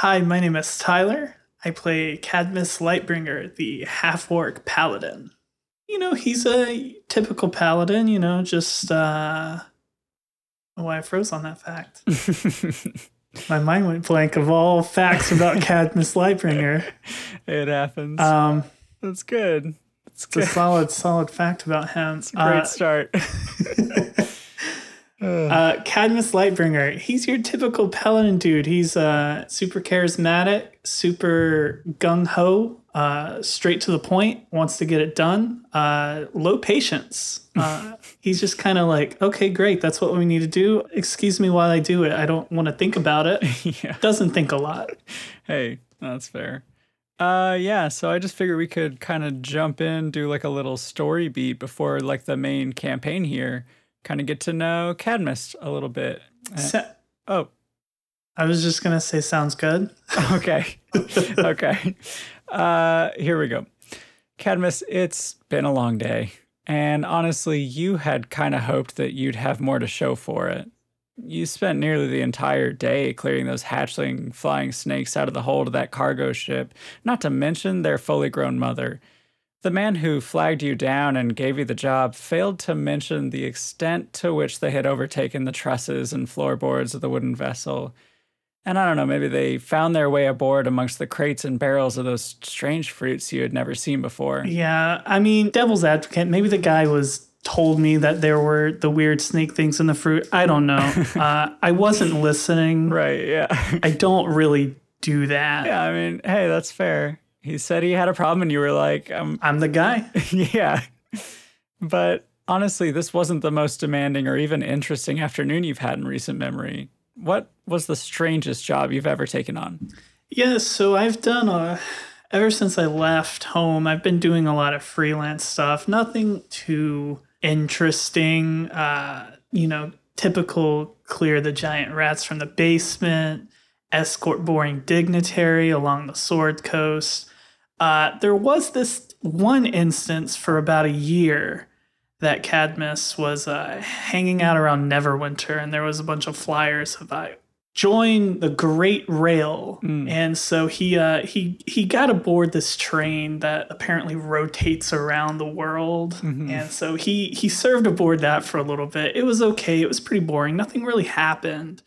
Hi, my name is Tyler. I play Cadmus Lightbringer, the half orc paladin. You know, he's a typical paladin, you know, just, uh. Oh, I froze on that fact. My mind went blank of all facts about Cadmus Lightbringer. it happens. Um, That's good. That's it's good. a solid, solid fact about him. It's a great Uh, start. Uh, Cadmus Lightbringer. He's your typical paladin dude. He's uh, super charismatic, super gung ho, uh, straight to the point, wants to get it done. Uh, low patience. Uh, he's just kind of like, okay, great, that's what we need to do. Excuse me while I do it. I don't want to think about it. yeah. Doesn't think a lot. Hey, that's fair. Uh yeah, so I just figured we could kind of jump in, do like a little story beat before like the main campaign here. Kind of get to know Cadmus a little bit. Uh, So, oh, I was just gonna say, sounds good. okay. okay. Uh here we go. Cadmus, it's been a long day. And honestly, you had kind of hoped that you'd have more to show for it. You spent nearly the entire day clearing those hatchling flying snakes out of the hold of that cargo ship, not to mention their fully grown mother. The man who flagged you down and gave you the job failed to mention the extent to which they had overtaken the trusses and floorboards of the wooden vessel. And I don't know, maybe they found their way aboard amongst the crates and barrels of those strange fruits you had never seen before. Yeah, I mean, devil's advocate. Maybe the guy was told me that there were the weird snake things in the fruit. I don't know. uh, I wasn't listening. Right, yeah. I don't really do that. yeah, I mean, hey, that's fair. He said he had a problem and you were like, um, I'm the guy. yeah. But honestly, this wasn't the most demanding or even interesting afternoon you've had in recent memory. What was the strangest job you've ever taken on? Yeah, so I've done a. Ever since I left home, I've been doing a lot of freelance stuff. Nothing too interesting. Uh, you know, typical clear the giant rats from the basement, escort boring dignitary along the Sword Coast. Uh, there was this one instance for about a year that Cadmus was uh, hanging out around Neverwinter, and there was a bunch of flyers of uh, join the Great Rail, and so he uh, he he got aboard this train that apparently rotates around the world, and so he he served aboard that for a little bit. It was okay. It was pretty boring. Nothing really happened.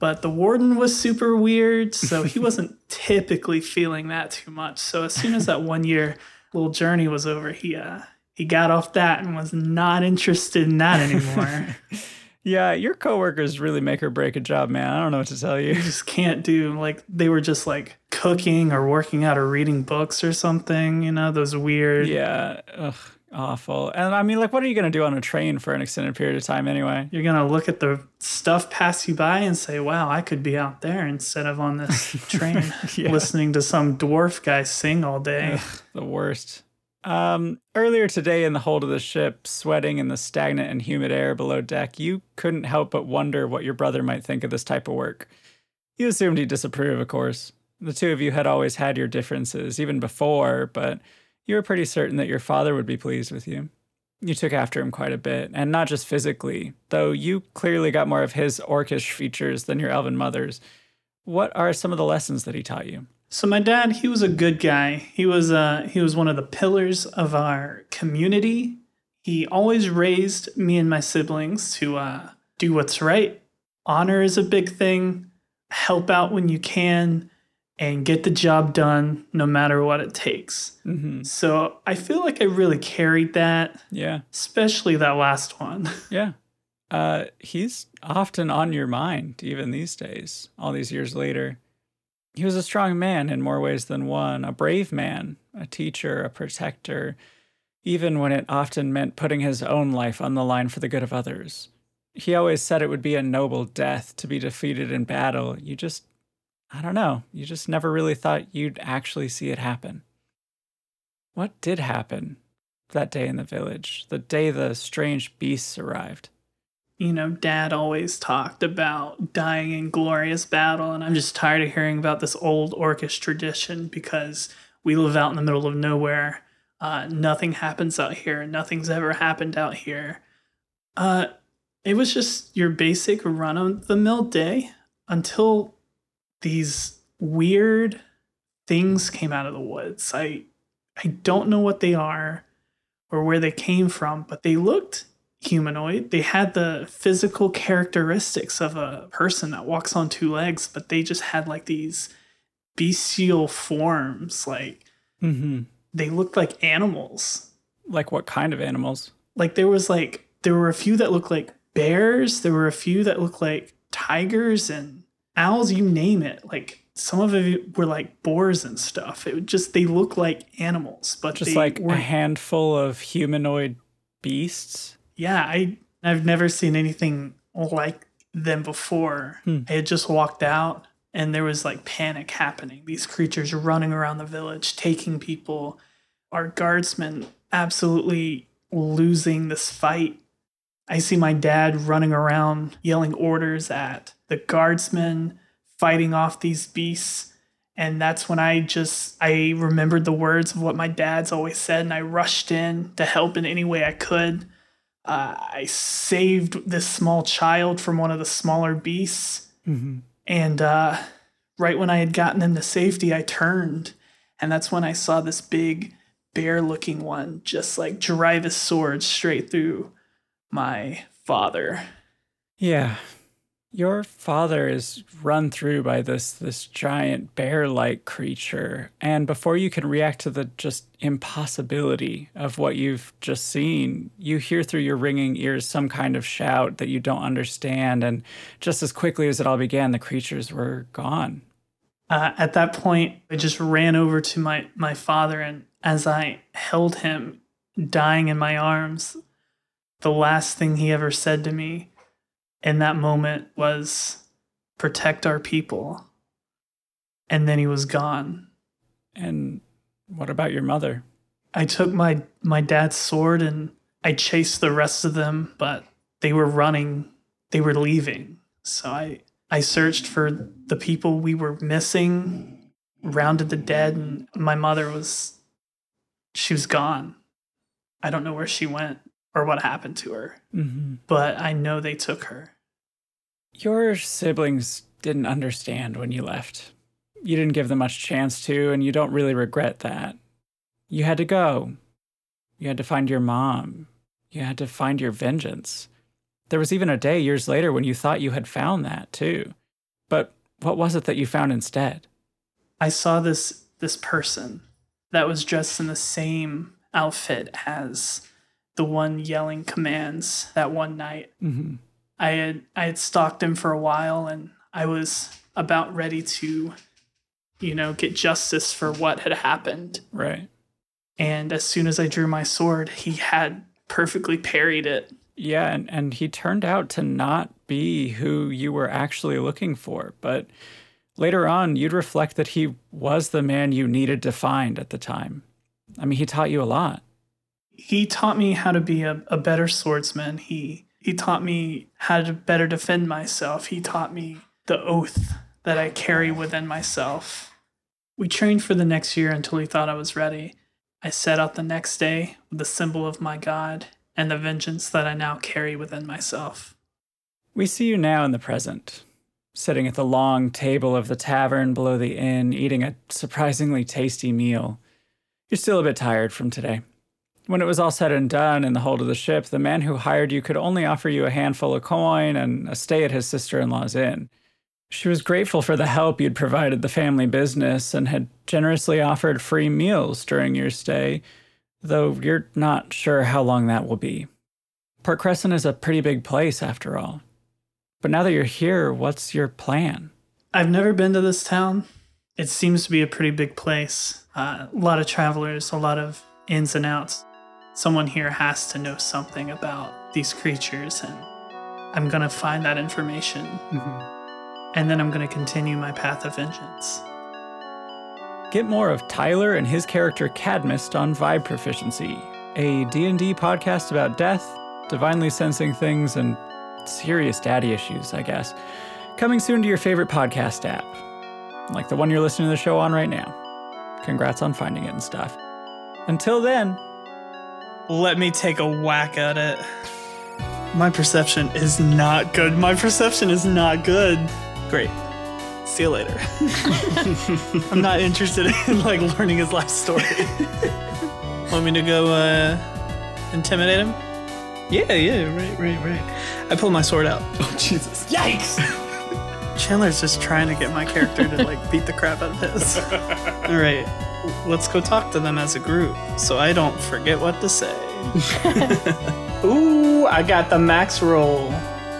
But the warden was super weird, so he wasn't typically feeling that too much. So as soon as that one year little journey was over, he uh he got off that and was not interested in that anymore. Yeah, your coworkers really make or break a job, man. I don't know what to tell you. just can't do like they were just like cooking or working out or reading books or something, you know, those weird Yeah, ugh, awful. And I mean, like, what are you gonna do on a train for an extended period of time anyway? you're gonna look at the stuff pass you by and say, Wow, I could be out there instead of on this train Yeah. listening to some dwarf guy sing all day. The worst. Um, earlier today, in the hold of the ship, sweating in the stagnant and humid air below deck, you couldn't help but wonder what your brother might think of this type of work. You assumed he'd disapprove, of course. The two of you had always had your differences, even before, but you were pretty certain that your father would be pleased with you. You took after him quite a bit, and not just physically, though you clearly got more of his orcish features than your elven mother's. What are some of the lessons that he taught you? So my dad, he was a good guy. He was uh he was one of the pillars of our community. He always raised me and my siblings to uh do what's right. Honor is a big thing. Help out when you can and get the job done no matter what it takes. Mm-hmm. So I feel like I really carried that, Yeah. especially that last one. Yeah. Uh, he's often on your mind, even these days, all these years later. He was a strong man in more ways than one, a brave man, a teacher, a protector, even when it often meant putting his own life on the line for the good of others. He always said it would be a noble death to be defeated in battle. You just, I don't know, you just never really thought you'd actually see it happen. What did happen that day in the village, the day the strange beasts arrived? you know, dad always talked about dying in glorious battle, and I'm just tired of hearing about this old orcish tradition because we live out in the middle of nowhere. Uh, nothing happens out here. Nothing's ever happened out here. Uh, it was just your basic run of the mill day until these weird things came out of the woods. I I don't know what they are or where they came from, but they looked humanoid. They had the physical characteristics of a person that walks on two legs, but they just had like these bestial forms. Like Mm-hmm. they looked like animals. Like what kind of animals? Like there was like there were a few that looked like bears. There were a few that looked like tigers and owls. You name it. Like some of it were like boars and stuff. It would just they look like animals, but Just they like a weren't handful of humanoid beasts? yeah, I I've never seen anything like them before. Hmm. I had just walked out and there was like panic happening. These creatures running around the village, taking people. Our guardsmen absolutely losing this fight. I see my dad running around yelling orders at the guardsmen, fighting off these beasts. And that's when I just I remembered the words of what my dad's always said, and I rushed in to help in any way I could. Uh, I saved this small child from one of the smaller beasts. Mm-hmm. And uh, right when I had gotten him to safety, I turned. And that's when I saw this big bear looking one just like drive his sword straight through my father. Yeah. Your father is run through by this this giant bear-like creature, and before you can react to the just impossibility of what you've just seen, you hear through your ringing ears some kind of shout that you don't understand, and just as quickly as it all began, the creatures were gone. Uh, at that point, I just ran over to my, my father, and as I held him dying in my arms, the last thing he ever said to me in that moment was, Protect our people. And then he was gone. And what about your mother? I took my, my dad's sword and I chased the rest of them, but they were running, they were leaving. So I, I searched for the people we were missing, rounded the dead, and my mother was, she was gone. I don't know where she went or what happened to her, Mm-hmm. but I know they took her. Your siblings didn't understand when you left. You didn't give them much chance to, and you don't really regret that. You had to go. You had to find your mom. You had to find your vengeance. There was even a day years later when you thought you had found that, too. But what was it that you found instead? I saw this this person that was dressed in the same outfit as the one yelling commands that one night. Mm-hmm. I had I had stalked him for a while and I was about ready to you know get justice for what had happened Right. and as soon as I drew my sword he had perfectly parried it Yeah, and, and he turned out to not be who you were actually looking for. But later on, you'd reflect that he was the man you needed to find at the time. I mean, he taught you a lot. he taught me how to be a, a better swordsman he he taught me how to better defend myself he taught me the oath that I carry within myself we trained for the next year until he thought I was ready I set out the next day with the symbol of my God and the vengeance that I now carry within myself. We see you now in the present, sitting at the long table of the tavern below the inn, eating a surprisingly tasty meal. You're still a bit tired from today. When it was all said and done in the hold of the ship, the man who hired you could only offer you a handful of coin and a stay at his sister in law's inn. She was grateful for the help you'd provided the family business and had generously offered free meals during your stay, though you're not sure how long that will be. Port Crescent is a pretty big place, after all. But now that you're here, what's your plan? I've never been to this town. It seems to be a pretty big place. Uh, a lot of travelers, a lot of ins and outs. Someone here has to know something about these creatures, and I'm gonna find that information, mm-hmm. and then I'm gonna continue my path of vengeance. Get more of Tyler and his character Cadmus on Vibe Proficiency, a D&D podcast about death, divinely sensing things, and serious daddy issues, I guess. Coming soon to your favorite podcast app, like the one you're listening to the show on right now. Congrats on finding it and stuff. Until then, Let me take a whack at it. My perception is not good. My perception is not good. Great. See you later. I'm not interested in like learning his life story. Want me to go uh, intimidate him? Yeah, yeah, right, right, right. I pull my sword out. Oh, Jesus. Yikes! Chandler's just trying to get my character to like beat the crap out of his. All right, let's go talk to them as a group so I don't forget what to say. Ooh, I got the max roll.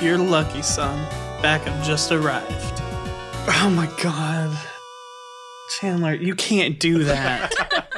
You're lucky, son. Backup just arrived. Oh my god. Chandler, you can't do that.